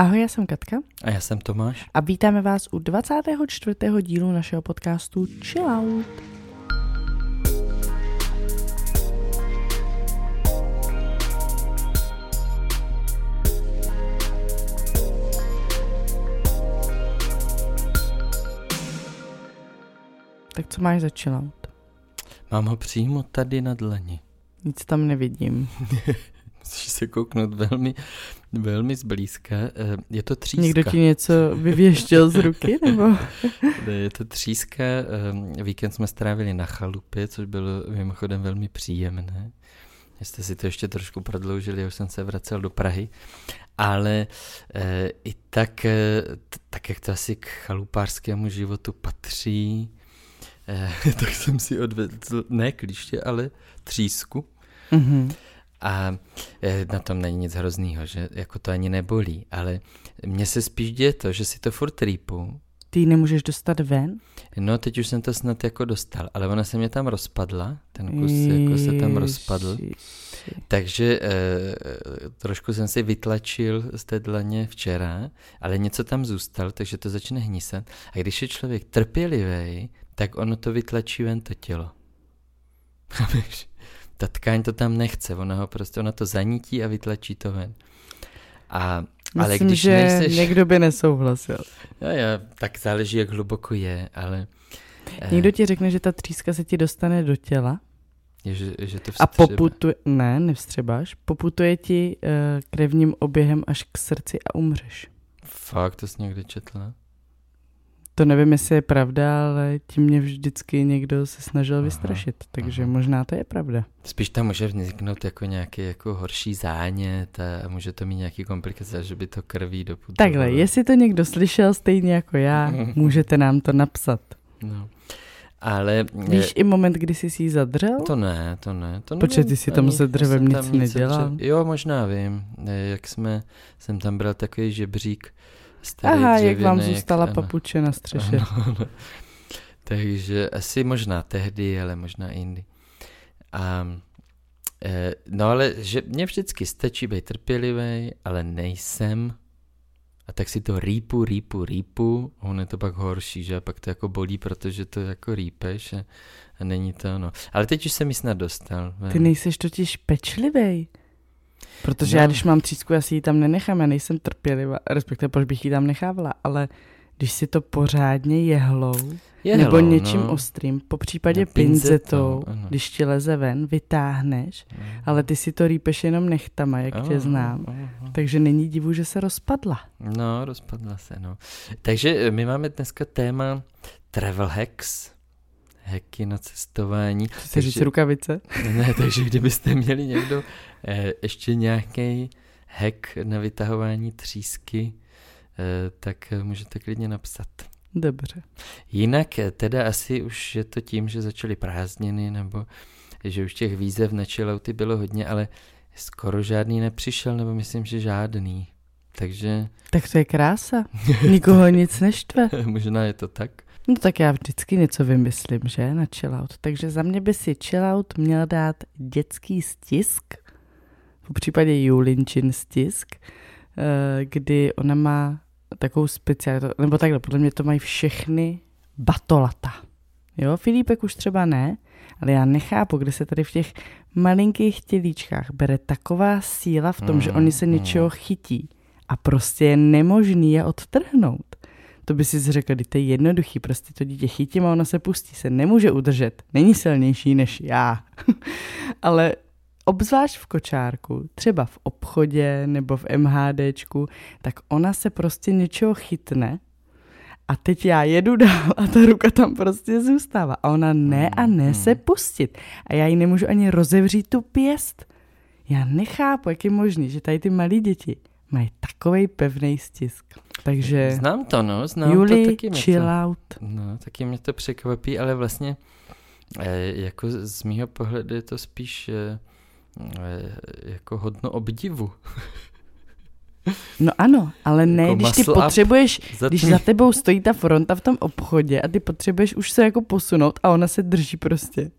Ahoj, já jsem Katka. A já jsem Tomáš. A vítáme vás u 24. dílu našeho podcastu Chill Out. Tak co máš za chill out? Mám ho přímo tady na dlani. Nic tam nevidím. Musíš se kouknout velmi, velmi zblízka. Eh, je to tříska. Někdo ti něco vyvěštěl z ruky, nebo? Je to tříska. Eh, víkend jsme strávili na chalupě, což bylo mimochodem velmi příjemné. Jste si to ještě trošku prodloužili, už jsem se vracel do Prahy. Ale e, i tak, e, tak, jak to asi k chalupářskému životu patří, e, tak jsem si odvedl ne kliště, ale třísku. Mm-hmm. A eh, na tom není nic hroznýho, že jako to ani nebolí, ale mně se spíš děje to, že si to furt rýpu. Ty ji nemůžeš dostat ven? No, teď už jsem to snad jako dostal, ale ona se mě tam rozpadla, ten kus jako se tam rozpadl. Takže e, trošku jsem si vytlačil z té dlaně včera, ale něco tam zůstal, takže to začne hnisat. A když je člověk trpělivý, tak ono to vytlačí ven to tělo. ta tkáň to tam nechce, ona ho prostě, ona to zanítí a vytlačí to ven. A, Myslím, ale když že nejseš... někdo by nesouhlasil. Jo, jo, tak záleží, jak hluboko je, ale... Někdo eh, ti řekne, že ta tříska se ti dostane do těla? Je, že, že to vstřeba. A poputuje, ne, nevstřebáš, poputuje ti uh, krevním oběhem až k srdci a umřeš. Fakt, to jsi někde četla? To nevím, jestli je pravda, ale tím mě vždycky někdo se snažil aha, vystrašit, takže aha. možná to je pravda. Spíš tam může vzniknout jako nějaký jako horší zánět a může to mít nějaký komplikace, že by to krví doputovalo. Takhle, jestli to někdo slyšel stejně jako já, můžete nám to napsat. No. Ale... Víš je, i moment, kdy jsi si ji zadřel? To ne, to ne. To Počkej, ty si tam se dřevem nic, nic nedělal? Jo, možná vím. Jak jsme, jsem tam bral takový žebřík, starý Aha, jak vám zůstala ano. papuče na střeše. Ano, ano. Takže asi možná tehdy, ale možná jindy. A, e, no ale že mě vždycky stačí být trpělivý, ale nejsem. A tak si to rýpu, rýpu, rýpu. On je to pak horší, že? A pak to jako bolí, protože to jako rýpeš a, a není to ono. Ale teď už se mi snad dostal. Ty nejseš totiž pečlivý. Protože no. já když mám třísku, já si ji tam nenechám, já nejsem trpělivá, respektive proč bych ji tam nechávala, ale když si to pořádně jehlou, jehlou nebo něčím no. ostrým, po případě no, pinzetou, pinzetou když ti leze ven, vytáhneš, no. ale ty si to rýpeš jenom nechtama, jak oh, tě znám. Oh, oh. Takže není divu, že se rozpadla. No, rozpadla se, no. Takže eh, my máme dneska téma travel hacks, heky na cestování. Chci říct rukavice? Ne, takže kdybyste měli někdo eh, ještě nějaký hack na vytahování třísky, eh, tak můžete klidně napsat. Dobře. Jinak eh, teda asi už je to tím, že začaly prázdniny, nebo že už těch výzev na chillouty bylo hodně, ale skoro žádný nepřišel, nebo myslím, že žádný. Takže... Tak to je krása. Nikoho nic neštve. Možná je to tak. No tak já vždycky něco vymyslím, že, na chillout. Takže za mě by si chillout měl dát dětský stisk, v případě Julinčin stisk, eh, kdy ona má takovou specialitu, nebo takhle, podle mě to mají všechny batolata. Jo, Filipek už třeba ne, ale já nechápu, kde se tady v těch malinkých tělíčkách bere taková síla v tom, mm, že oni se něčeho mm. chytí a prostě je nemožný je odtrhnout to by si řekl, že to je jednoduchý, prostě to dítě chytím a ono se pustí, se nemůže udržet, není silnější než já. Ale obzvlášť v kočárku, třeba v obchodě nebo v MHDčku, tak ona se prostě něčeho chytne a teď já jedu dál a ta ruka tam prostě zůstává a ona ne a ne hmm. se pustit a já ji nemůžu ani rozevřít tu pěst. Já nechápu, jak je možný, že tady ty malí děti mají takový pevný stisk. Takže... Znám to, no, znám Juli, to taky chill to, out. No, taky mě to překvapí, ale vlastně eh, jako z mýho pohledu je to spíš eh, eh jako hodno obdivu. No ano, ale ne, jako když ty potřebuješ, za když za tebou stojí ta fronta v tom obchodě a ty potřebuješ už se jako posunout a ona se drží prostě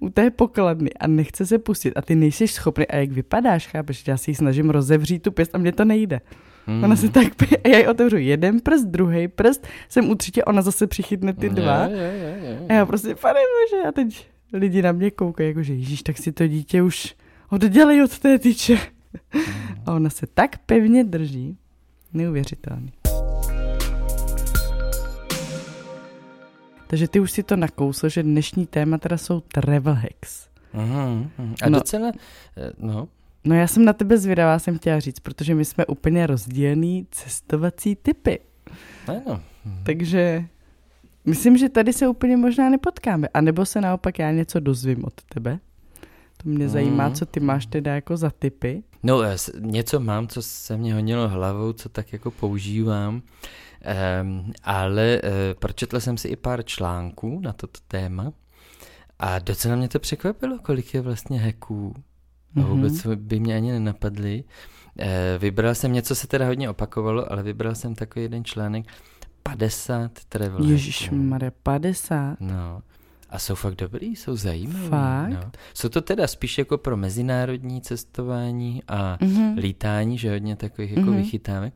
u té pokladny a nechce se pustit a ty nejsi schopný a jak vypadáš, chápeš, já si ji snažím rozevřít tu pěst a mně to nejde. Mm. Ona se tak, a já ji otevřu jeden prst, druhý prst, jsem určitě, ona zase přichytne ty dva. Je, je, je, je. A já prostě, pane bože, a teď lidi na mě koukají, jakože Ježíš, tak si to dítě už oddělej od té tyče. Mm. A ona se tak pevně drží. Neuvěřitelný. Takže ty už si to nakousl, že dnešní téma teda jsou travel hacks. Uhum, uhum. A no, docela, eh, no. No já jsem na tebe zvědavá, jsem chtěla říct, protože my jsme úplně rozdílný cestovací typy. Ano. Mhm. Takže myslím, že tady se úplně možná nepotkáme. A nebo se naopak já něco dozvím od tebe. To mě zajímá, co ty máš teda jako za typy. No, něco mám, co se mě honilo hlavou, co tak jako používám. Um, ale uh, pročetl jsem si i pár článků na toto téma a docela mě to překvapilo, kolik je vlastně hacků. Mm-hmm. Vůbec by mě ani nenapadly. Uh, vybral jsem něco, se teda hodně opakovalo, ale vybral jsem takový jeden článek 50 travel Ježíš Maria, 50? No. A jsou fakt dobrý, jsou zajímavé. Fakt? No. Jsou to teda spíš jako pro mezinárodní cestování a mm-hmm. lítání, že hodně takových jako mm-hmm. vychytávek.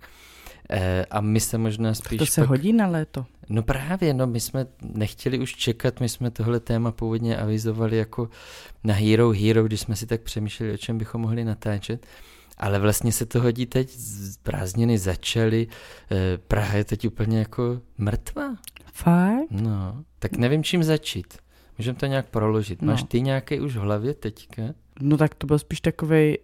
E, a my se možná spíš... To se pak... hodí na léto. No právě, no my jsme nechtěli už čekat, my jsme tohle téma původně avizovali jako na Hero Hero, když jsme si tak přemýšleli, o čem bychom mohli natáčet. Ale vlastně se to hodí teď, prázdniny začaly, e, Praha je teď úplně jako mrtvá. Fakt? No, tak nevím, čím začít. Můžeme to nějak proložit. No. Máš ty nějaký už v hlavě teďka? No tak to byl spíš takový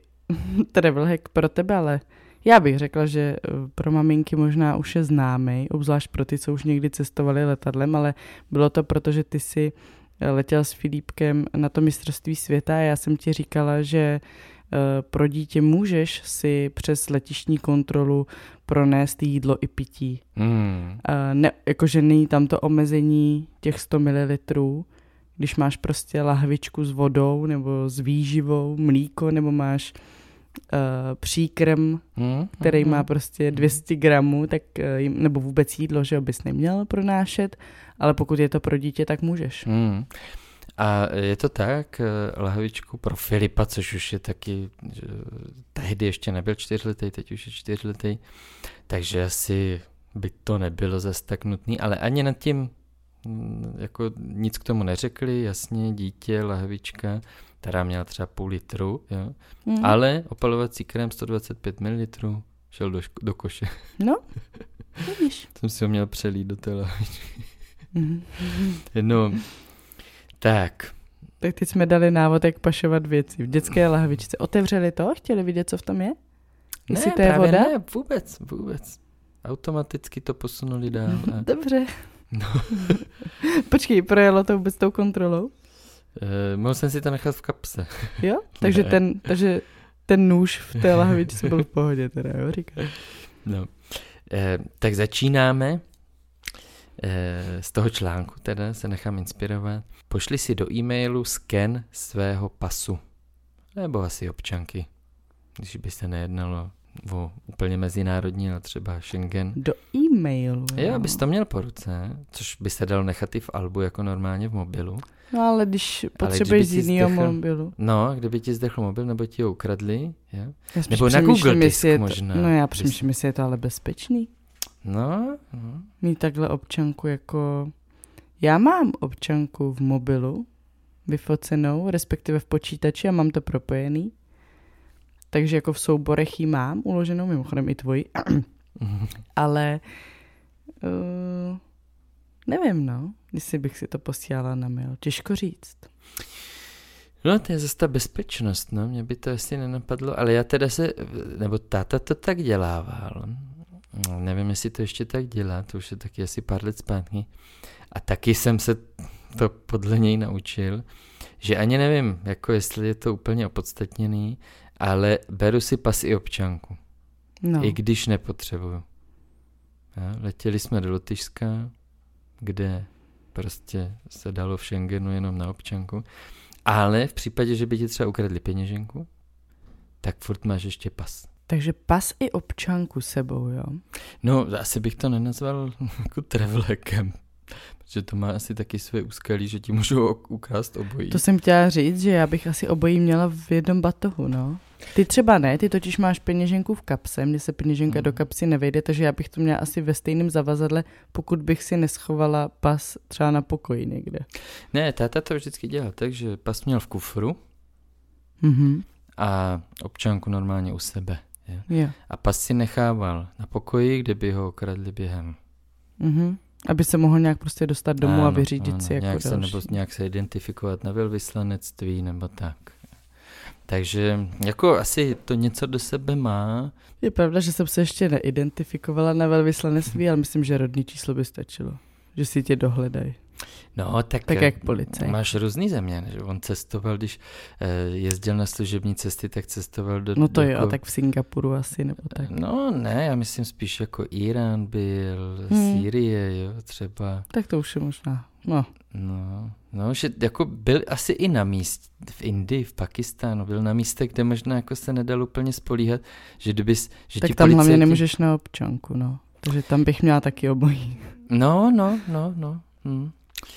travel hack pro tebe, ale já bych řekla, že eh, pro maminky možná už je známý, obzvlášť pro ty, co už někdy cestovali letadlem, ale bylo to proto, že ty si eh, letěl s Filipkem na to mistrovství světa a já jsem ti říkala, že eh, pro dítě můžeš si přes letišní kontrolu pronést jídlo i pití. Mm. Ne, jakože není tam to omezení těch 100 ml, když máš prostě lahvičku s vodou nebo s výživou, mlíko, nebo máš uh, příkrm, hmm, který hmm, má prostě 200 gramů, tak, uh, nebo vůbec jídlo, že bys neměl pronášet, ale pokud je to pro dítě, tak můžeš. Hmm. A je to tak, eh, lahvičku pro Filipa, což už je taky, že tehdy ještě nebyl čtyřletý, teď už je čtyřletý, takže asi by to nebylo zase tak nutný, ale ani nad tím mm, jako nic k tomu neřekli, jasně, dítě, lahvička, která měla třeba půl litru, jo? Mm. ale opalovací krém 125 ml šel do, ško- do koše. No, vidíš. Jsem si ho měl přelít do té lahvičky. Mm. no, tak. Tak teď jsme dali návod, jak pašovat věci v dětské lahvičce. Otevřeli to? Chtěli vidět, co v tom je? Jestli ne, to je voda? ne, vůbec, vůbec. Automaticky to posunuli dál. A... Dobře. No. Počkej, projelo to vůbec tou kontrolou? Uh, mohl jsem si to nechat v kapse. Jo? Takže, ten, takže ten nůž v té lahvičce byl v pohodě teda, jo, říkáš. No. Eh, tak začínáme eh, z toho článku, teda se nechám inspirovat. Pošli si do e-mailu sken svého pasu, nebo asi občanky, když by se nejednalo o úplně mezinárodní, ale třeba Schengen. Do e-mailu. Jo, bys to měl po ruce, což by se dalo nechat i v albu jako normálně v mobilu. No ale když potřebuješ z jiného mobilu. No, kdyby ti zdechl mobil, nebo ti ho ukradli, jo? Nebo na Google disk je to, možná. No já přemýšlím, jestli je to ale bezpečný. No, no. Mít takhle občanku jako... Já mám občanku v mobilu, vyfocenou, respektive v počítači a mám to propojený. Takže jako v souborech ji mám uloženou, mimochodem i tvoji. ale uh, nevím, no jestli bych si to posílala na mail. Těžko říct. No, to je zase ta bezpečnost, no, mě by to asi nenapadlo, ale já teda se, nebo táta to tak dělával, no, nevím, jestli to ještě tak dělá, to už je taky asi pár let zpátky, a taky jsem se to podle něj naučil, že ani nevím, jako jestli je to úplně opodstatněný, ale beru si pas i občanku, no. i když nepotřebuju. Ja, letěli jsme do Lotyšska, kde prostě se dalo v Schengenu jenom na občanku. Ale v případě, že by ti třeba ukradli peněženku, tak furt máš ještě pas. Takže pas i občanku sebou, jo? No, asi bych to nenazval jako travel. Že to má asi taky své úskalí, že ti můžou ukrást obojí. To jsem chtěla říct, že já bych asi obojí měla v jednom batohu, no. Ty třeba ne, ty totiž máš peněženku v kapse, mně se peněženka hmm. do kapsy nevejde, takže já bych to měla asi ve stejném zavazadle, pokud bych si neschovala pas třeba na pokoji někde. Ne, táta to vždycky dělal tak, že pas měl v kufru Mhm. a občanku normálně u sebe. Je. Jo. A pas si nechával na pokoji, kde by ho okradli během. Mhm. Aby se mohl nějak prostě dostat domů a Ano, vyřídit ano, si jako nějak se, další. nebo nějak se identifikovat na velvyslanectví nebo tak. Takže jako asi to něco do sebe má. Je pravda, že jsem se ještě neidentifikovala na velvyslanectví, ale myslím, že rodný číslo by stačilo. Že si tě dohledají. No, tak, Tak eh, jak policajt. Máš různý země, že on cestoval, když eh, jezdil na služební cesty, tak cestoval do... No to do jo, tak v Singapuru asi, nebo tak. No ne, já myslím spíš jako Irán byl, Hmm. Sýrie, jo, třeba. Tak to už je možná. No, No, no, že jako byl asi i na místě, v Indii, v Pakistánu, byl na místě, kde možná jako se nedal úplně spolíhat, že kdyby, že tak tam hlavně policajti- nemůžeš na občanku, no. Takže tam bych měla taky obojí. No, no, no, no. Hm.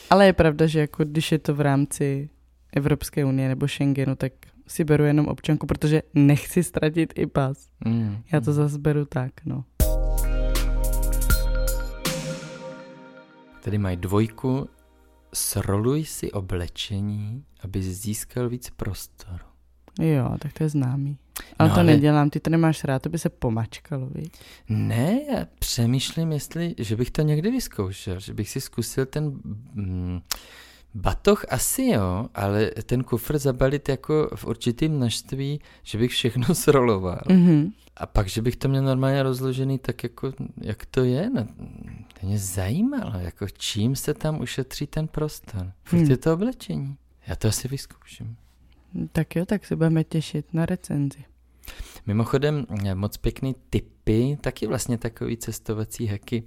Ale je pravda, že jako když je to v rámci Evropské unie nebo Schengenu, tak si beru jenom občanku, protože nechci ztratit i pas. Hm. Já to zase beru tak, no. Tady mají dvojku, sroluj si oblečení, aby získal víc prostoru. Jo, tak to je známý. Ale No to ale- nedělám, ty to nemáš rád, to by se pomačkalo, víš? Ne, já přemýšlím, jestli, že bych to někdy vyzkoušel, že bych si zkusil ten mm, batoh asi jo, ale ten kufr zabalit jako v určitém množství, že bych všechno sroloval. Mhm. A pak, že bych to měl normálně rozložený tak, jako, jak to je. No, to mě zajímalo, jako čím se tam ušetří ten prostor. Furt Hmm. je to oblečení. Já to asi vyzkouším. Tak jo, tak se budeme těšit na recenzi. Mimochodem, eh, moc pěkný tipy, taky vlastně takový cestovací hacky,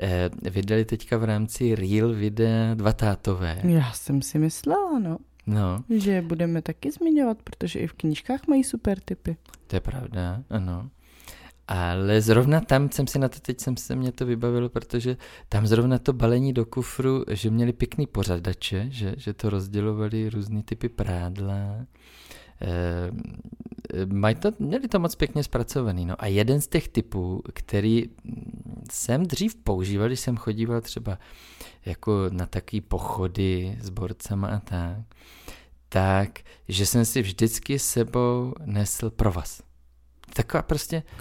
eh, vydali teďka v rámci Real videa dva tátové. Já jsem si myslela, no, No, že budeme taky zmiňovat, protože i v knížkách mají super typy. to je pravda, ano. Ale zrovna tam jsem si na to, teď jsem se mě to vybavilo, protože tam zrovna to balení do kufru, že měli pěkný pořadače, že, že to rozdělovali různý typy prádla. E, mají to, měli to moc pěkně zpracovaný. No a jeden z těch typů, který jsem dřív používal, když jsem chodíval třeba jako na takové pochody s borcama a tak, tak, že jsem si vždycky sebou nesl provaz. Taková prostě...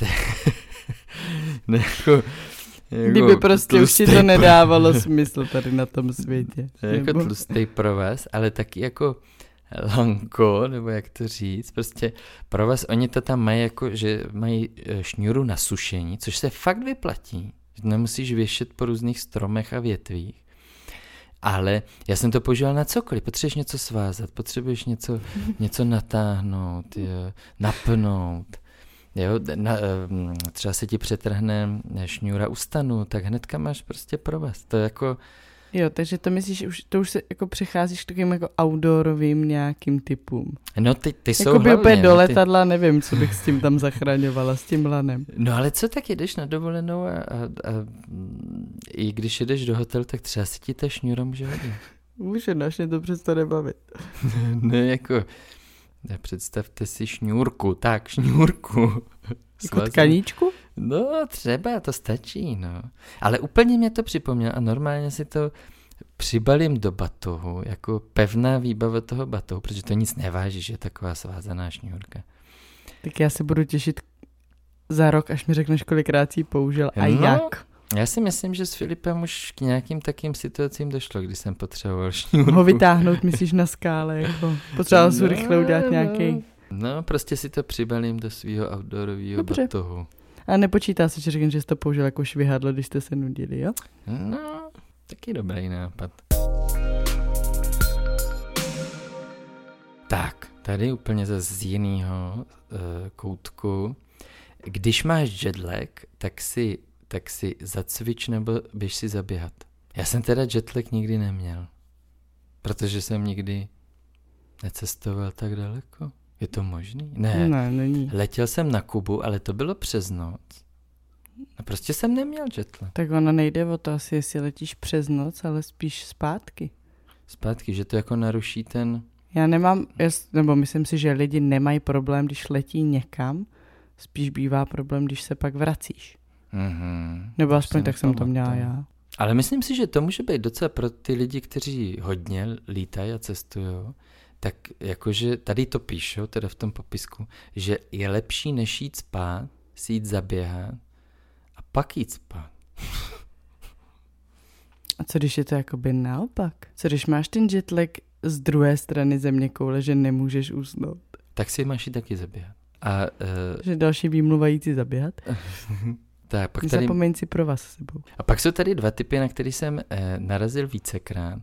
ne, jako, jako Kdyby prostě už tlustý to nedávalo smysl tady na tom světě. jako Nebo- tlustý provaz, ale taky jako lanko, nebo jak to říct, prostě provaz, oni to tam mají jako, že mají eh, šňůru na sušení, což se fakt vyplatí. Že Nemusíš věšet po různých stromech a větvích. Ale já jsem to používal na cokoliv. Potřebuješ něco svázat, potřebuješ něco, něco natáhnout, jo, napnout. Jo, na, třeba se ti přetrhne šňůra u stanu, tak hnedka máš prostě provaz. To je jako, Jo, takže to myslíš, už, to už se jako přecházíš k takovým jako outdoorovým nějakým typům. No ty, ty jsou Jako by hlavně, úplně do no, ty, letadla, nevím, co bych s tím tam zachraňovala, s tím lanem. No ale co tak jedeš na dovolenou a, a, a i když jedeš do hotelu, tak třeba si ti ta šňůra může hodit. Může, no, až mě to přestane bavit. ne jako, ne, představte si šňůrku, tak šňůrku. Jako tkaníčku? No třeba, to stačí, no. Ale úplně mě to připomnělo a normálně si to přibalím do batohu, jako pevná výbava toho batohu, protože to nic neváží, že je taková svázaná šňůrka. Tak já se budu těšit za rok, až mi řekneš, kolikrát ji použil a No, jak. Já si myslím, že s Filipem už k nějakým takým situacím došlo, kdy jsem potřeboval šňůrku. Ho vytáhnout, myslíš, na skále, jako. Potřeboval jsem No, rychle udělat no. nějaký. No, prostě si to přibalím do svého outdoorového batohu. A nepočítá se, že řekneš, že jsi to použil jako švihadlo, když jste se nudili, jo? No, taky dobrý nápad. Tak, tady úplně zase z jiného uh, koutku. Když máš jetlag, tak si, tak si zacvič nebo běž si zaběhat. Já jsem teda jetlag nikdy neměl, protože jsem nikdy necestoval tak daleko. Je to možný? Ne. Ne, není. Letěl jsem na Kubu, ale to bylo přes noc. No prostě jsem neměl jetlag. Tak ono nejde o to asi, jestli letíš přes noc, ale spíš zpátky. Zpátky, že to jako naruší ten... Já nemám, nebo myslím si, že lidi nemají problém, když letí někam, spíš bývá problém, když se pak vracíš. Mhm. Nebo aspoň tak jsem to měla já. Ale myslím si, že to může být docela pro ty lidi, kteří hodně lítají a cestují, tak jakože tady to píšou, teda v tom popisku, že je lepší než jít spát, si jít zaběhat a pak jít spát. A co když je to jakoby naopak? Co když máš ten jetlag z druhé strany země koule, že nemůžeš usnout? Tak si máš jít taky zaběhat. A, uh, Že další výmluva jít si zaběhat? tak, pak tady, Zapomeň si pro vás sebou. a pak jsou tady dva typy, na který jsem eh, narazil vícekrát.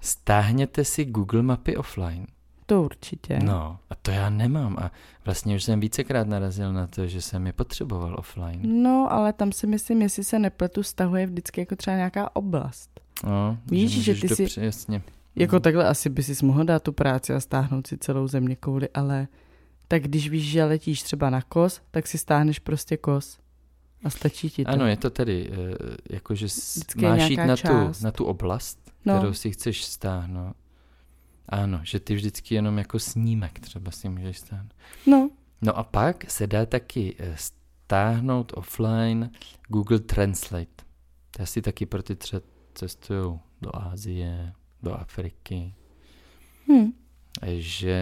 Stáhněte si Google mapy offline. To určitě. No, a to já nemám. A vlastně už jsem vícekrát narazil na to, že jsem je potřeboval offline. No, ale tam si myslím, jestli se nepletu, stahuje vždycky jako třeba nějaká oblast. No, Víš, že můžeš ty si- Jasně. Jako takhle asi by si mohl dát tu práci a stáhnout si celou země kouli, ale tak když víš, že letíš třeba na kos, tak si stáhneš prostě kos. A stačí ti to. Ano, je to tedy, eh, jakože Vždycky máš jít na část. tu, na tu oblast, No. kterou si chceš stáhnout. Ano, že ty vždycky jenom jako snímek třeba si můžeš stáhnout. no, No a pak se dá taky eh, stáhnout offline Google Translate. To je asi taky pro ty třeba cestují do Asie, do Afriky. hm. že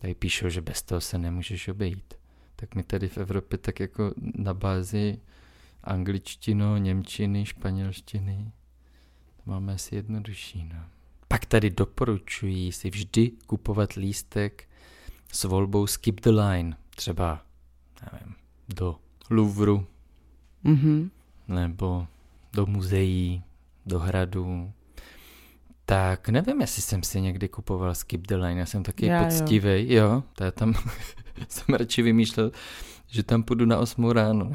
tady píšou, že bez toho se nemůžeš obejít. Tak my tady v Evropě tak jako na bázi angličtino, němčiny, španělštiny to máme asi jednodušší. No. Pak tady doporučují si vždy kupovat lístek s volbou Skip the Line, třeba nevím, do Louvru mhm. nebo do muzeí, do hradů. Tak nevím, jestli jsem si někdy kupoval Skip the Line, já jsem taky Já jo. poctivej, jo, to já tam jsem radši vymýšlel, že tam půjdu na 8 ráno.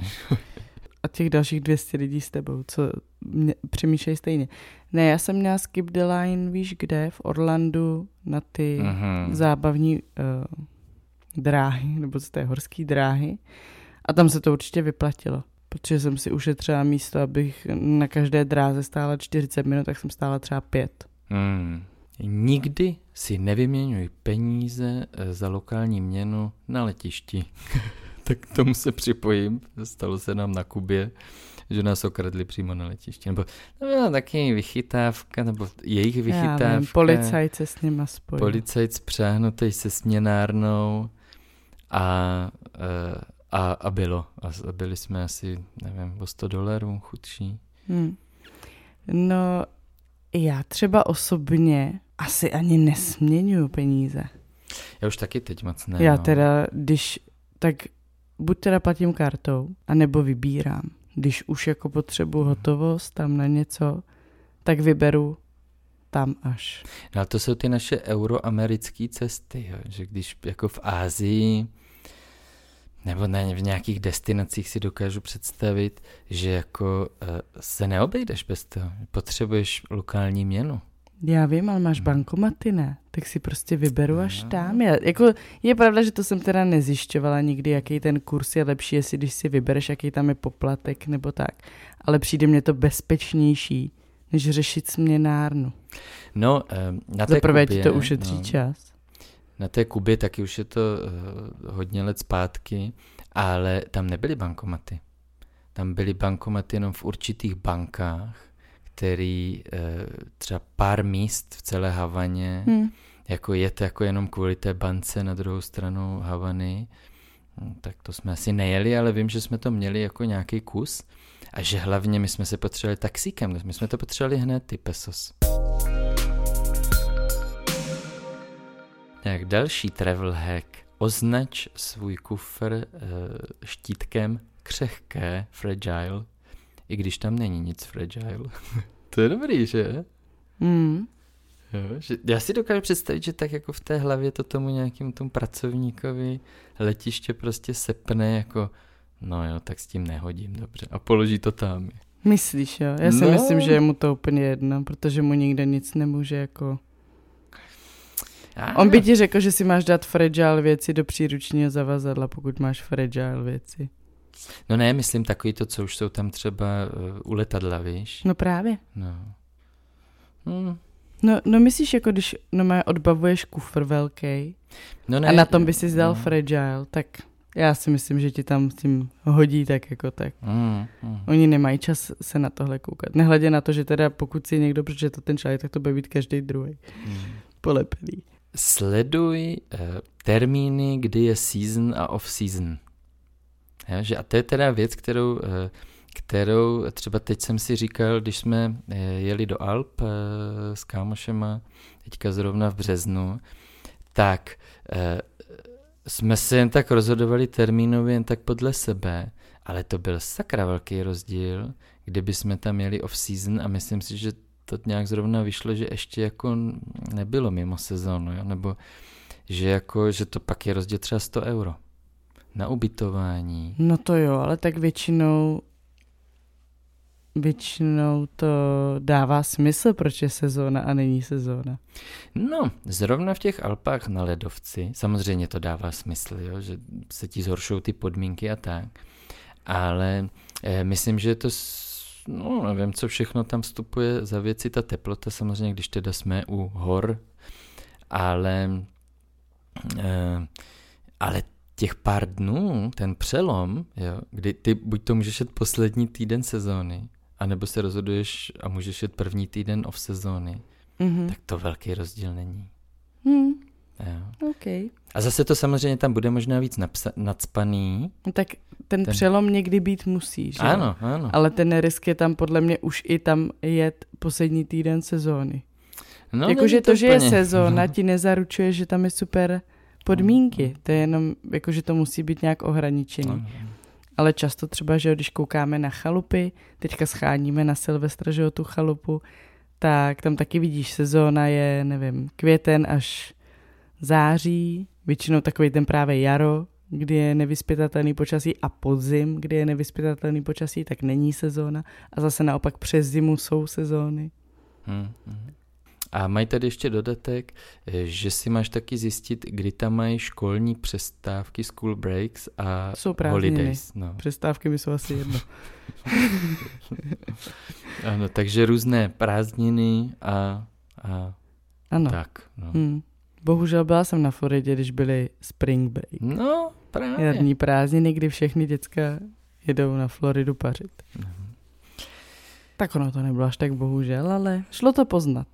A těch dalších 200 lidí s tebou, co mě, přemýšlejí stejně. Ne, já jsem měla skip the line, víš kde, v Orlandu na ty Mhm. zábavní uh, dráhy, nebo co to je, horský dráhy. A tam se to určitě vyplatilo, protože jsem si ušetřila místo, abych na každé dráze stála 40 minut, tak jsem stála třeba 5. Hmm. Nikdy si nevyměňuj peníze eh, za lokální měnu na letišti. tak k tomu se připojím. Stalo se nám na Kubě, že nás okradli přímo na letišti. Nebo to byla taky vychytávka, nebo jejich Já vychytávka. vím, policajt se s nima spojil. Policajt spřáhnutý se směnárnou a, eh, a, a bylo. A byli jsme asi, nevím, o 100 dolarů chudší. Hmm. No, já třeba osobně asi ani nesměňuju peníze. Já už taky teď moc ne. Já no. teda, když, tak buď teda platím kartou, anebo vybírám. Když už jako potřebuji hotovost tam na něco, tak vyberu tam až. No to jsou ty naše euroamerické cesty, jo? že když jako v Ázii nebo na, v nějakých destinacích si dokážu představit, že jako uh, se neobejdeš bez toho. Potřebuješ lokální měnu. Já vím, ale máš bankomaty, ne? Tak si prostě vyberu až No. tam. Já, jako, je pravda, že to jsem teda nezjišťovala nikdy, jaký ten kurz je lepší, jestli když si vybereš, jaký tam je poplatek nebo tak. Ale přijde mně to bezpečnější, než řešit směnárnu. No, um, na té Za prvé Kubě, ti to ušetří no, čas. Na té Kubě taky už je to uh, hodně let zpátky, ale tam nebyly bankomaty. Tam byly bankomaty jenom v určitých bankách, který uh, třeba pár míst v celé Havaně, Hm. jako je to jako jenom kvůli té bance na druhou stranu Havany, hm, tak to jsme asi nejeli, ale vím, že jsme to měli jako nějaký kus a že hlavně my jsme se potřebovali taxíkem, my jsme to potřebovali hned, ty pesos. Tak další travel hack. Označ svůj kufr e, štítkem křehké, fragile, i když tam není nic fragile. to je dobrý, že? Hm. Jo, že já si dokážu představit, že tak jako v té hlavě to tomu nějakým tomu pracovníkovi letiště prostě sepne jako no jo, tak s tím nehodím, dobře. A položí to tam. Myslíš, jo? Já si No. myslím, že je mu to úplně jedno, protože mu nikde nic nemůže jako... A, On by ti řekl, že si máš dát fragile věci do příručního zavazadla, pokud máš fragile věci. No ne, myslím takový to, co už jsou tam třeba uh, u letadla, víš? No právě. No. Hmm. No, no myslíš, jako když no má odbavuješ kufr velký No a na tom by si zdal no. fragile, tak já si myslím, že ti tam s tím hodí tak jako tak. Mm, mm. Oni nemají čas se na tohle koukat. Nehledě na to, že teda pokud si někdo přečte ten článek, tak to bude být každý druhý. Mm. Polepený. Sleduj uh, termíny, kdy je season a off-season. Ja, že a to je teda věc, kterou, uh, kterou třeba teď jsem si říkal, když jsme uh, jeli do Alp uh, s kámošema, teďka zrovna v březnu, tak jsme se jen tak rozhodovali termínově, jen tak podle sebe, ale to byl sakra velký rozdíl, kdyby jsme tam jeli off-season a myslím si, že to nějak zrovna vyšlo, že ještě jako nebylo mimo sezónu, jo? nebo že jako, že to pak je rozdíl třeba 100 euro na ubytování. No to jo, ale tak většinou většinou to dává smysl, proč je sezóna a není sezóna. No, zrovna v těch Alpách na ledovci, samozřejmě to dává smysl, jo, že se ti zhoršují ty podmínky a tak, ale eh, myslím, že to, no nevím, co všechno tam vstupuje za věci, ta teplota samozřejmě, když teda jsme u hor, ale, eh, ale těch pár dnů, ten přelom, jo, kdy ty buď to můžeš jet poslední týden sezóny, anebo se rozhoduješ a můžeš jet první týden off sezóny, mm-hmm. tak to velký rozdíl není. Hmm, Jo. okay. A zase to samozřejmě tam bude možná víc napsa- nadspaný. No tak ten, ten přelom někdy být musí, že? Ano, ano. Ale ten risk je tam podle mě už i tam jet poslední týden sezóny. No, No, jakože to, že je sezóna, ti nezaručuje, že tam je super podmínky. To je jenom, jakože to musí být nějak ohraničený. Ale často třeba, že když koukáme na chalupy, teďka scháníme na Silvestra, že jo, tu chalupu, tak tam taky vidíš, sezóna je, nevím, květen až září, většinou takový ten právě jaro, kdy je nevyspytatelný počasí a podzim, kdy je nevyspytatelný počasí, tak není sezóna a zase naopak přes zimu jsou sezóny. Hmm, hmm. A mají tady ještě dodatek, eh, že si máš taky zjistit, kdy tam mají školní přestávky, school breaks a Jsou prázdniny. holidays. No. Přestávky mi jsou asi jedno. Ano, takže různé prázdniny a, a Ano. tak. No. Hmm. Bohužel byla jsem na Floridě, když byly spring break. no, právě. Jarní prázdniny, kdy všechny děcka jedou na Floridu pařit. Mhm. Tak ono to nebylo až tak bohužel, ale šlo to poznat,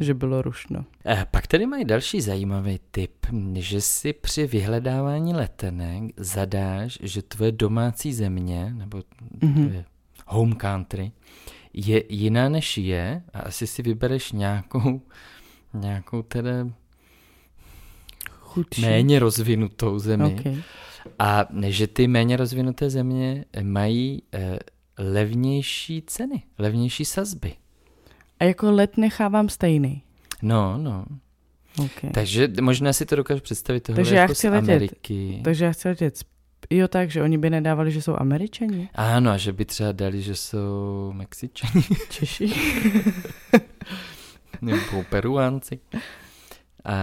že bylo rušno. Eh, Pak tady mají další zajímavý tip, že si při vyhledávání letenek zadáš, že tvoje domácí země, nebo Mhm. tvoje home country, je jiná než je a asi si vybereš nějakou, nějakou teda Chudší. méně rozvinutou zemi. Okay. A že ty méně rozvinuté země mají eh, levnější ceny, levnější sazby. A jako let nechávám stejný. No, no. Okay. Takže možná si to dokážu představit tohle Takže já jako chci z letět. Ameriky. Takže já chci letět. Jo, tak, že oni by nedávali, že jsou američani, Ano, a že by třeba dali, že jsou Mexičani Češi. nebo Peruánci. A,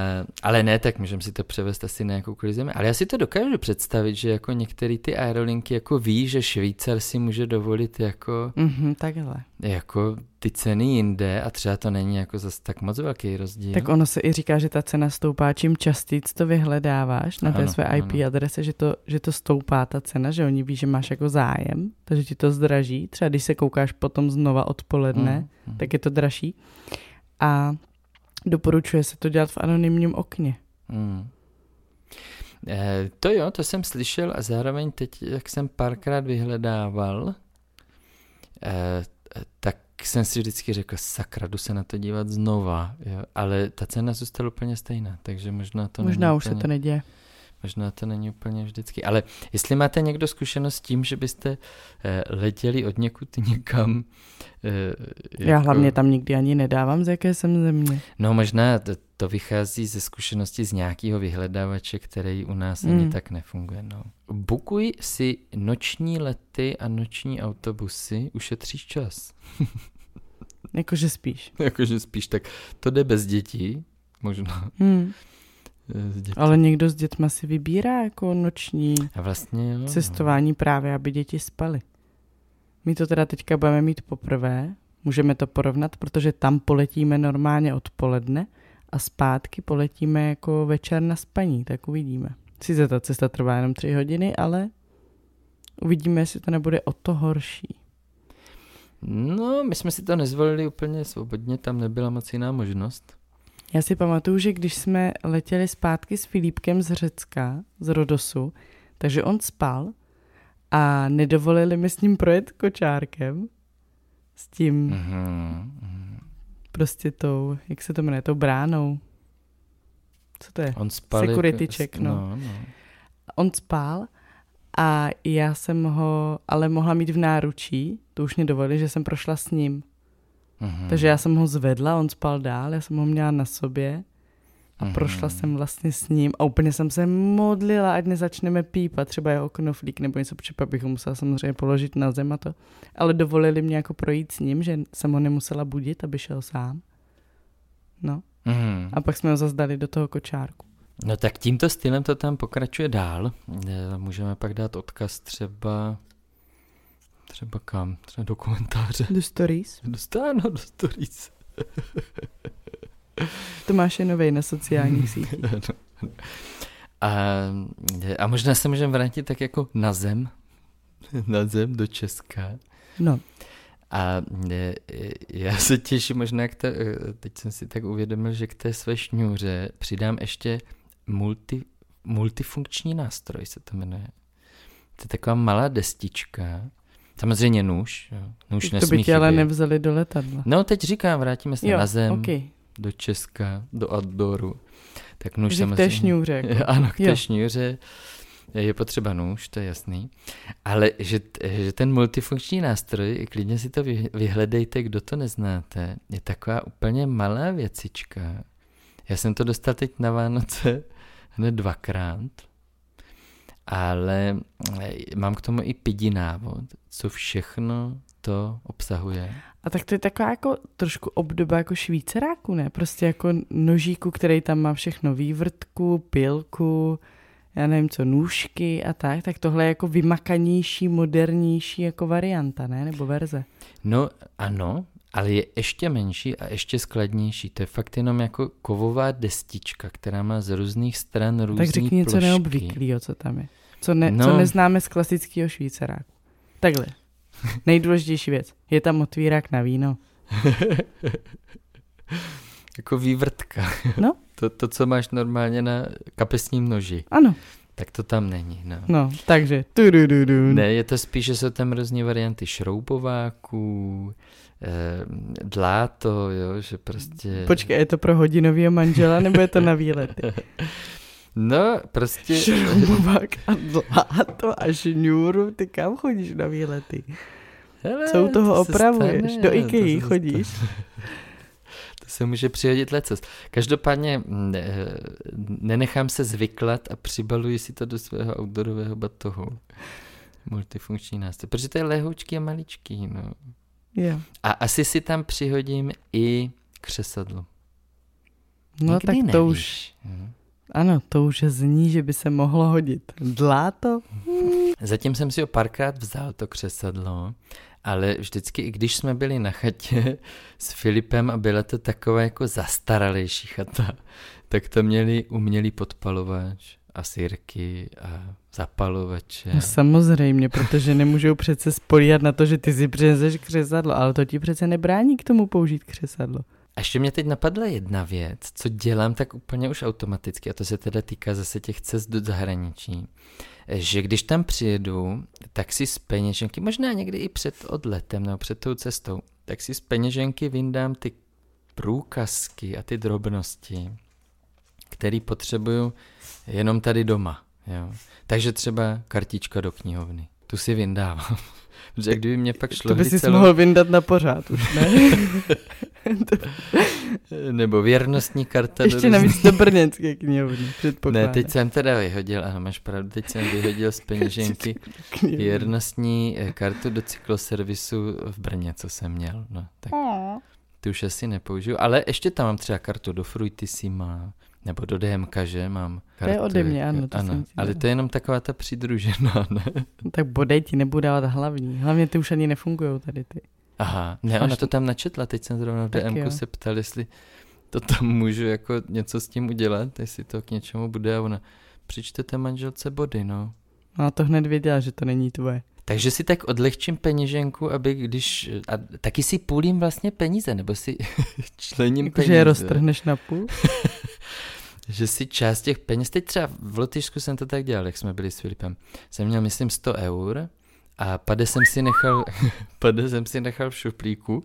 ale ne, tak můžeme si to převést asi na jakoukoliv zemi. Ale já si to dokážu představit, že jako některé ty aerolinky jako ví, že Švýcar si může dovolit jako, mhm, takhle. jako ty ceny jinde a třeba to není jako zase tak moc velký rozdíl. Tak ono se i říká, že ta cena stoupá, čím častěji to vyhledáváš na té Ano, své IP ano. adrese, že to, že to stoupá ta cena, že oni ví, že máš jako zájem, takže ti to zdraží. Třeba když se koukáš potom znova odpoledne, Mm, mm. tak je to dražší. A doporučuje se to dělat v anonymním okně. Hmm. Eh, to jo, to jsem slyšel a zároveň teď, jak jsem párkrát vyhledával, eh, tak jsem si vždycky řekl, sakra, jdu se na to dívat znova, jo? ale ta cena zůstala úplně stejná, takže možná to Možná už úplně, se to neděje. Možná to není úplně vždycky, ale jestli máte někdo zkušenost s tím, že byste eh, letěli od někud někam, eh, Já hlavně tam nikdy ani nedávám, z jaké jsem země. No možná to, to vychází ze zkušenosti z nějakého vyhledávače, který u nás Mm. mm. ani tak nefunguje. No. Bukuj si noční lety a noční autobusy, ušetříš čas. Jakože spíš. Jakože spíš tak, to jde bez dětí, možná. Hmm. S dětmi. Ale někdo s dětma si vybírá jako noční A vlastně jo. no. cestování právě, aby děti spaly. My to teda teďka budeme mít poprvé, můžeme to porovnat, protože tam poletíme normálně odpoledne a zpátky poletíme jako večer na spaní, tak uvidíme. Sice ta cesta trvá jenom tři hodiny, ale uvidíme, jestli to nebude o to horší. No, my jsme si to nezvolili úplně svobodně, tam nebyla moc jiná možnost. Já si pamatuju, že když jsme letěli zpátky s Filipkem z Řecka, z Rodosu, takže on spal a nedovolili mi s ním projet kočárkem, s tím Mhm. prostě tou, jak se to jmenuje, tou bránou. Co to je? On spal Security check, no. no, no. On spal a já jsem ho ale mohla mít v náručí, to už mě dovolili, že jsem prošla s ním. Mhm. Takže já jsem ho zvedla, on spal dál, já jsem ho měla na sobě a Mhm. prošla jsem vlastně s ním a úplně jsem se modlila, ať nezačneme pípat, třeba jeho knoflík nebo něco, protože pak bych ho musela samozřejmě položit na zem a to. Ale dovolili mě jako projít s ním, že jsem ho nemusela budit, aby šel sám. No Mhm. a pak jsme ho zase dali do toho kočárku. No tak tímto stylem to tam pokračuje dál. Eh, Můžeme pak dát odkaz třeba třeba kam? Třeba do komentáře. Do stories. Dostáno do stories. Tomáš je novej na sociálních sítích. A, a možná se můžeme vrátit tak jako na zem. Na zem do Česka. No, A já se těším možná, k té, e, teď jsem si tak uvědomil, že k té své šňůře přidám ještě multi, multifunkční nástroj, se to jmenuje. To je taková malá destička, samozřejmě nůž, nůž to by tě ale nevzali do letadla. No teď říkám, vrátíme se Jo, na zem, ok. do Česka, do outdooru. Tak nůž v samozřejmě... té šňůře. Jako. Ano, k té Jo. šňůře je potřeba nůž, to je jasný. Ale že, že ten multifunkční nástroj, klidně si to vy- vyhledejte, kdo to neznáte, je taková úplně malá věcička. Já jsem to dostal teď na Vánoce hned dvakrát, ale eh, mám k tomu i pidi návod, co všechno to obsahuje. A tak to je taková jako trošku obdoba jako švýceráku, ne? Prostě jako nožíku, který tam má všechno vývrtku, pilku, já nevím co, nůžky a tak, tak tohle je jako vymakanější, modernější jako varianta, ne? Nebo verze. No ano, ale je ještě menší a ještě skladnější. To je fakt jenom jako kovová destička, která má z různých stran různý tak řekni něco neobvyklého, co tam je. Co, ne, No. co neznáme z klasického švýceráku. Takhle. Nejdůležitější věc. Je tam otvírák na víno. Jako vývrtka. No. to, to, co máš normálně na kapesním noži. Ano. Tak to tam není, no. No, takže. tudududu. Ne, je to spíš, že jsou tam různé varianty šroubováků, eh, dláto, jo, že prostě... Počkej, je to pro hodinového manžela, nebo je to na výlety? No, prostě... Šroubovák a dláto a šňůru, ty kam chodíš na výlety? Hele, Co u toho to opravuješ? stane, Do to IKEA se chodíš? To se může přihodit lecos. Každopádně ne, nenechám se zvyklat a přibaluji si to do svého outdoorového batohu. Multifunkční nástroj. Protože to je lehoučký a maličký. No. Jo. A asi si tam přihodím i křesadlo. No Nikdy tak to nevíš. už, Hm. Ano, to už zní, že by se mohlo hodit. Dláto? Zatím jsem si ho párkrát vzal, to křesadlo, ale vždycky, i když jsme byli na chatě s Filipem a byla to taková jako zastaralejší chata, tak to měli umělý podpalovač a sírky a zapalovače. No samozřejmě, protože nemůžou přece spolíhat na to, že ty si přineseš křesadlo, ale to ti přece nebrání k tomu použít křesadlo. A ještě mě teď napadla jedna věc, co dělám tak úplně už automaticky, a to se teda týká zase těch cest do zahraničí, že když tam přijedu, tak si z peněženky, možná někdy i před odletem nebo před tou cestou, tak si z peněženky vyndám ty průkazky a ty drobnosti, které potřebuju jenom tady doma. Jo. Takže třeba kartička do knihovny. Tu si vyndávám. Protože kdyby mě pak šlo To by si celou... mohl vyndat na pořád už, ne? Nebo věrnostní karta. Ještě do navíc do brněnské knihovny, Ne, teď jsem teda vyhodil, ano, máš pravdu, teď jsem vyhodil z peněženky věrnostní eh, kartu do cykloservisu v Brně, co jsem měl, no, tak ty už asi nepoužiju, ale ještě tam mám třeba kartu do Fruitissima, Nebo do DMK, že mám kartu. To je ode mě, ano. To ano jsem ale to je jenom taková ta přidružená, ne? No, tak bodej ti nebudu dávat hlavní. Hlavně ty už ani nefungují tady ty. Aha, ne, ona to tam načetla, teď jsem zrovna v DMku se ptal, jestli to tam můžu jako něco s tím udělat, jestli to k něčemu bude a ona, přičtete manželce body, no. No a to hned věděla, že to není tvoje. Takže si tak odlehčím peněženku, aby když... A taky si půlím vlastně peníze, nebo si člením jako, peníze. Že je roztrhneš na půl? že si část těch peněz, teď třeba v Lotyšsku jsem to tak dělal, jak jsme byli s Filipem, jsem měl myslím 100 eur a pade jsem si nechal, pade jsem si nechal v šuplíku.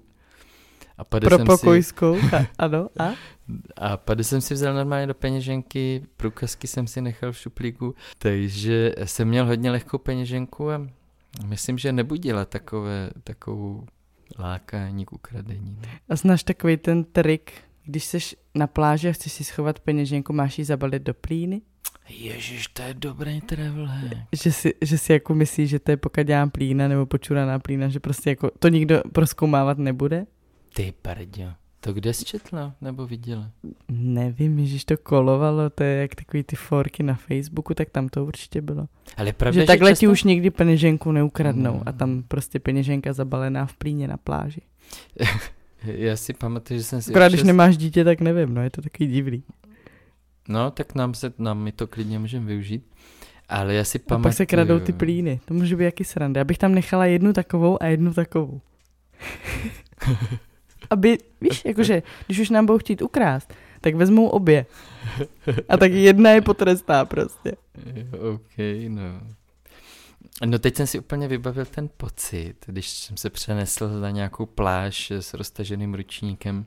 A pade Pro jsem pokojskou, si, ano, a? A pade jsem si vzal normálně do peněženky, průkazky jsem si nechal v šuplíku, takže jsem měl hodně lehkou peněženku a myslím, že nebudila takové, takovou lákání k ukradení. A znáš takový ten trik, když jsi na pláži a chceš si schovat peněženku, máš ji zabalit do plíny? Ježíš, to je dobrý travel hack. Že si, že si jako myslíš, že to je pokud dělám plína nebo počuraná plína, že prostě jako to nikdo proskoumávat nebude? Ty pardio. To kde jsi četla nebo viděla? Nevím, že to kolovalo, to je jak takový ty forky na Facebooku, tak tam to určitě bylo. Ale pravda, že, že takhle často... ti už nikdy peněženku neukradnou no. a tam prostě peněženka zabalená v plíně na pláži. Já si pamatuju, že jsem si... Akorát, když nemáš dítě, tak nevím, no je to takový divný. No, tak nám se, nám my to klidně můžeme využít. Ale já si pamatuju... A pak se kradou ty plíny, to může být jaký sranda. Já bych tam nechala jednu takovou a jednu takovou. Aby, víš, jakože, když už nám budou chtít ukrást, tak vezmou obě. A tak jedna je potrestá prostě. OK, no. No teď jsem si úplně vybavil ten pocit, když jsem se přenesl na nějakou pláž s roztaženým ručníkem,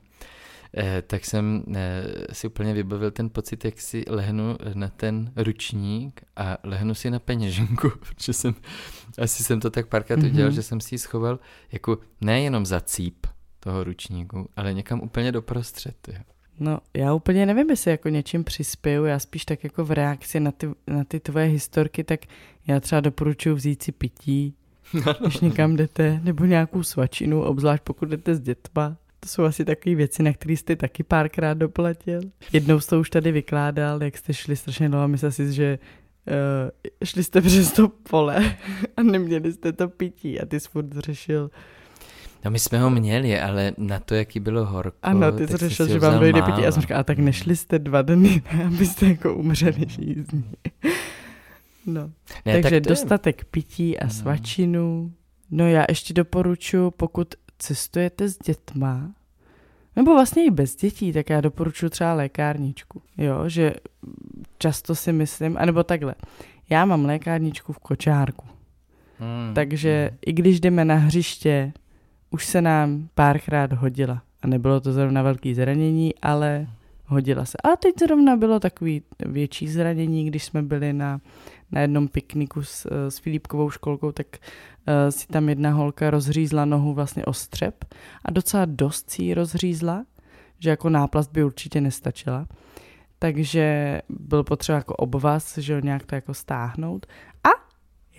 eh, tak jsem eh, si úplně vybavil ten pocit, jak si lehnu na ten ručník a lehnu si na peněženku, protože jsem, asi jsem to tak párkrát mm-hmm. udělal, že jsem si ji schoval jako nejenom za cíp toho ručníku, ale někam úplně doprostřed. Jo. No, já úplně nevím, jestli jako něčím přispěju, já spíš tak jako v reakci na ty, na ty tvoje historky, tak já třeba doporučuji vzít si pití, když někam jdete, nebo nějakou svačinu, obzvlášť pokud jdete s dětma. To jsou asi takové věci, na které jste taky párkrát doplatil. Jednou jste už tady vykládal, jak jste šli strašně dlouho, myslel si, že uh, šli jste přes to pole a neměli jste to pití a ty jsi furt řešil, No my jsme ho měli, ale na to, jaký bylo horko. Ano, ty jsi řešil, že vám dojde pití. Já jsem říkal, a tak nešli jste dva dny, ne, abyste jako umřeli žízní. No, ne, takže tak dostatek pití a svačinu. No já ještě doporučuji, pokud cestujete s dětma, nebo vlastně i bez dětí, tak já doporučuji třeba lékárničku. Jo, že často si myslím, anebo takhle. Já mám lékárničku v kočárku. Hmm. Takže hmm. i když jdeme na hřiště, už se nám párkrát hodila. A nebylo to zrovna velký zranění, ale hodila se. A teď zrovna bylo takový větší zranění, když jsme byli na, na jednom pikniku s, s Filipkovou školkou, tak uh, si tam jedna holka rozřízla nohu vlastně o střep a docela dost si ji rozřízla, že jako náplast by určitě nestačila. Takže byl potřeba jako obvaz, že ho nějak to jako stáhnout. A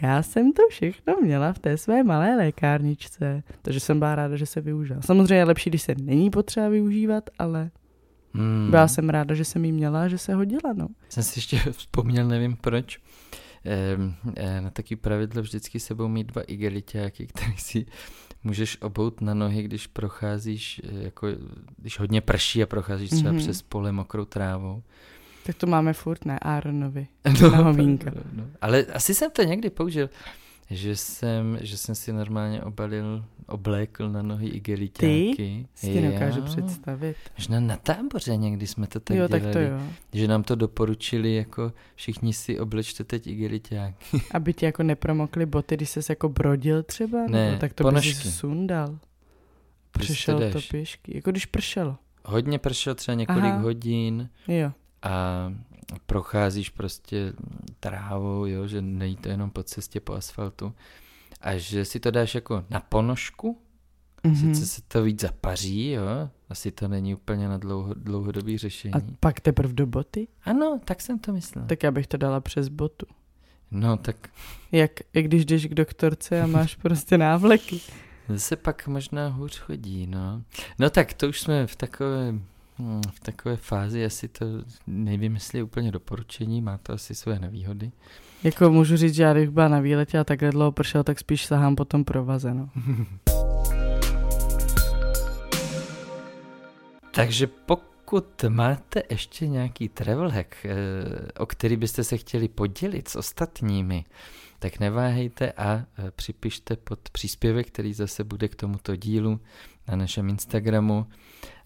já jsem to všechno měla v té své malé lékárničce, takže jsem byla ráda, že se využila. Samozřejmě je lepší, když se není potřeba využívat, ale hmm. byla jsem ráda, že jsem ji měla že se hodila. No. Jsem si ještě vzpomněl, nevím proč, eh, na taký pravidlo vždycky sebou mít dva igeliťáky, který si můžeš obout na nohy, když procházíš, eh, jako, když hodně prší a procházíš třeba mm-hmm. přes pole mokrou trávou. Tak to máme furt, ne? Aaronovi. No, na hovínka. No, no. Ale asi jsem to někdy použil, že jsem, že jsem si normálně obalil, oblékl na nohy igeliťáky. Ty? Si dokážu představit. Možná na táboře někdy jsme to tak jo, dělali. Tak to jo. Že nám to doporučili, jako všichni si oblečte teď igeliťáky. Aby ti jako nepromokly boty, když ses jako brodil třeba? Ne, no, tak to bys sundal. Přešel to pěšky, jako když pršelo. Hodně pršelo, třeba několik Aha. hodin. Jo a procházíš prostě trávou, jo, že nejde to jenom po cestě po asfaltu a že si to dáš jako na ponožku, mm-hmm. sice se to víc zapaří, jo, asi to není úplně na dlouho, dlouhodobý řešení. A pak teprve do boty? Ano, tak jsem to myslel. Tak já bych to dala přes botu. No, tak... Jak, jak když jdeš k doktorce a máš prostě návleky. Zase pak možná hůř chodí, no. No tak to už jsme v takové hm, v takové fázi asi to nevím, jestli je úplně doporučení, má to asi své nevýhody. Jako můžu říct, že já bych byla na výletě a takhle dlouho pršel, tak spíš sahám potom provaze, no. Takže pokud máte ještě nějaký travel hack, eh, o který byste se chtěli podělit s ostatními, tak neváhejte a eh, připište pod příspěvek, který zase bude k tomuto dílu na našem Instagramu.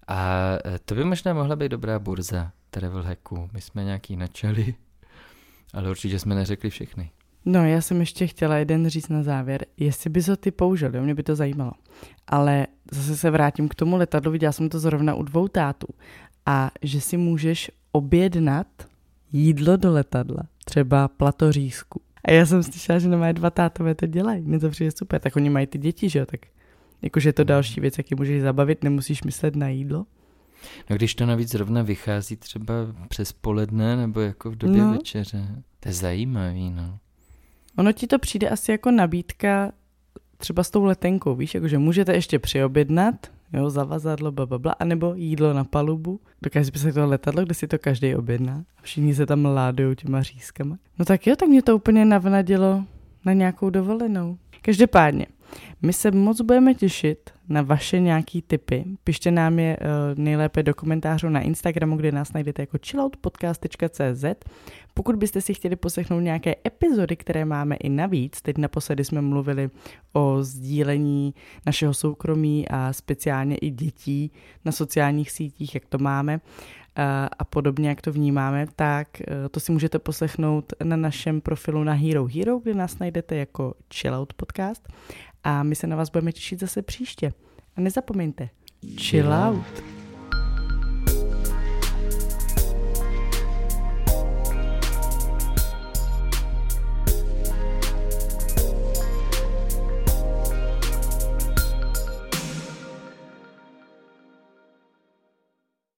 A eh, to by možná mohla být dobrá burza travel hacku. My jsme nějaký načali, ale určitě jsme neřekli všechny. No, já jsem ještě chtěla jeden říct na závěr, jestli by to ty použil, jo, mě by to zajímalo. Ale zase se vrátím k tomu letadlu, viděla jsem to zrovna u dvou tátů. A že si můžeš objednat jídlo do letadla, třeba platořízku. A já jsem slyšela, že moje dva tátové to dělají. Mně to přijde super. Tak oni mají ty děti, že jo? Tak jakože je to další věc, jak je můžeš zabavit, nemusíš myslet na jídlo. No když to navíc zrovna vychází třeba přes poledne nebo jako v době no. večeře, to je zajímavý, no. Ono ti to přijde asi jako nabídka třeba s tou letenkou, víš, jakože můžete ještě přiobjednat, jo, zavazadlo, blablabla, anebo jídlo na palubu. Dokážeš představit to letadlo, kde si to každý objedná a všichni se tam ládují těma řízkama. No tak jo, tak mě to úplně navnadilo na nějakou dovolenou. Každopádně, my se moc budeme těšit na vaše nějaký tipy. Pište nám je uh, nejlépe do komentářů na Instagramu, kde nás najdete jako chilloutpodcast.cz. Pokud byste si chtěli poslechnout nějaké epizody, které máme i navíc, teď naposledy jsme mluvili o sdílení našeho soukromí a speciálně i dětí na sociálních sítích, jak to máme a podobně, jak to vnímáme, tak e, to si můžete poslechnout na našem profilu na Hero Hero, kde nás najdete jako Chillout Podcast a my se na vás budeme těšit zase příště. A nezapomeňte, chill out.